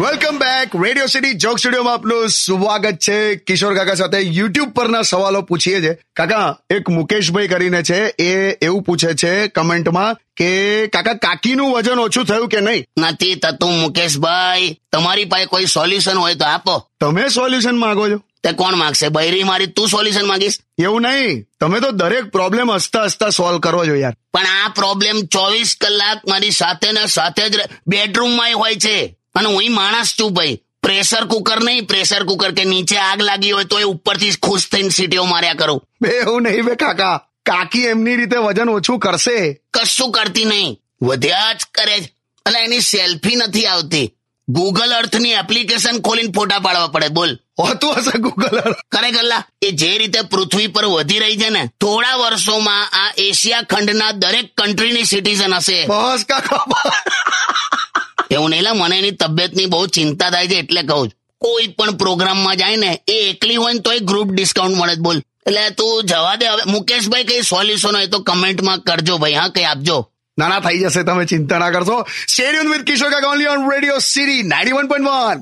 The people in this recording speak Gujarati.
Welcome back Radio City joke સ્ટુડિયોમાં આપનું સ્વાગત છે. કિશોર કાકા સાથે યુટ્યુબ પરના સવાલો પૂછીએ છે. કાકા એક મુકેશભાઈ કરીને છે એ એવું પૂછે છે કમેન્ટમાં કે કાકા કાકીનું વજન ઓછું થયું કે નહીં? નથી થતું મુકેશભાઈ. તમારી પાસે કોઈ સોલ્યુશન હોય તો આપો. તમે સોલ્યુશન માંગો છો? તે કોણ માંગશે? બૈરી મારી તું સોલ્યુશન માંગીશ? એવું નહીં. તમે તો દરેક પ્રોબ્લેમ હસતા હસતા સોલ્વ કરો છો યાર. પણ આ પ્રોબ્લેમ ચોવીસ કલાક મારી સાથે ને સાથે જ બેડરૂમમાં હોય છે. અને હું માણસ છું ભાઈ. પ્રેશર કુકર નહીં પ્રેશર કુકર કે નીચે આગ લાગી હોય તો એ ઉપરથી ખુશ થઈને સીટીઓ માર્યા કરું. બે એવું નહીં બે કાકા. કાકી એમની રીતે વજન ઓછું કરશે. કશું કરતી નહીં. વધ્યા જ કરે છે. અને એની સેલ્ફી નથી આવતી. ગૂગલ અર્થની એપ્લિકેશન ખોલીને ફોટા પાડવા પડે બોલ. હોતું હશે ગૂગલ ગલ્લા એ જે રીતે પૃથ્વી પર વધી રહી છે ને થોડા વર્ષોમાં આ એશિયા ખંડના દરેક કન્ટ્રીની સિટીઝન હશે. બસ કાકા એવું નહીં મને એની તબિયતની બહુ ચિંતા થાય છે એટલે કહું છું. કોઈ પણ પ્રોગ્રામમાં જાય ને એ એકલી હોય ને તોય ગ્રુપ ડિસ્કાઉન્ટ મળે બોલ. એટલે તું જવા દે હવે મુકેશભાઈ કઈ સોલ્યુશન હોય તો કમેન્ટમાં કરજો ભાઈ હા કઈ આપજો. ના ના થઈ જશે તમે ચિંતા ના કરશો. Stadium with Kishor Kaka only on Radio City ninety one point one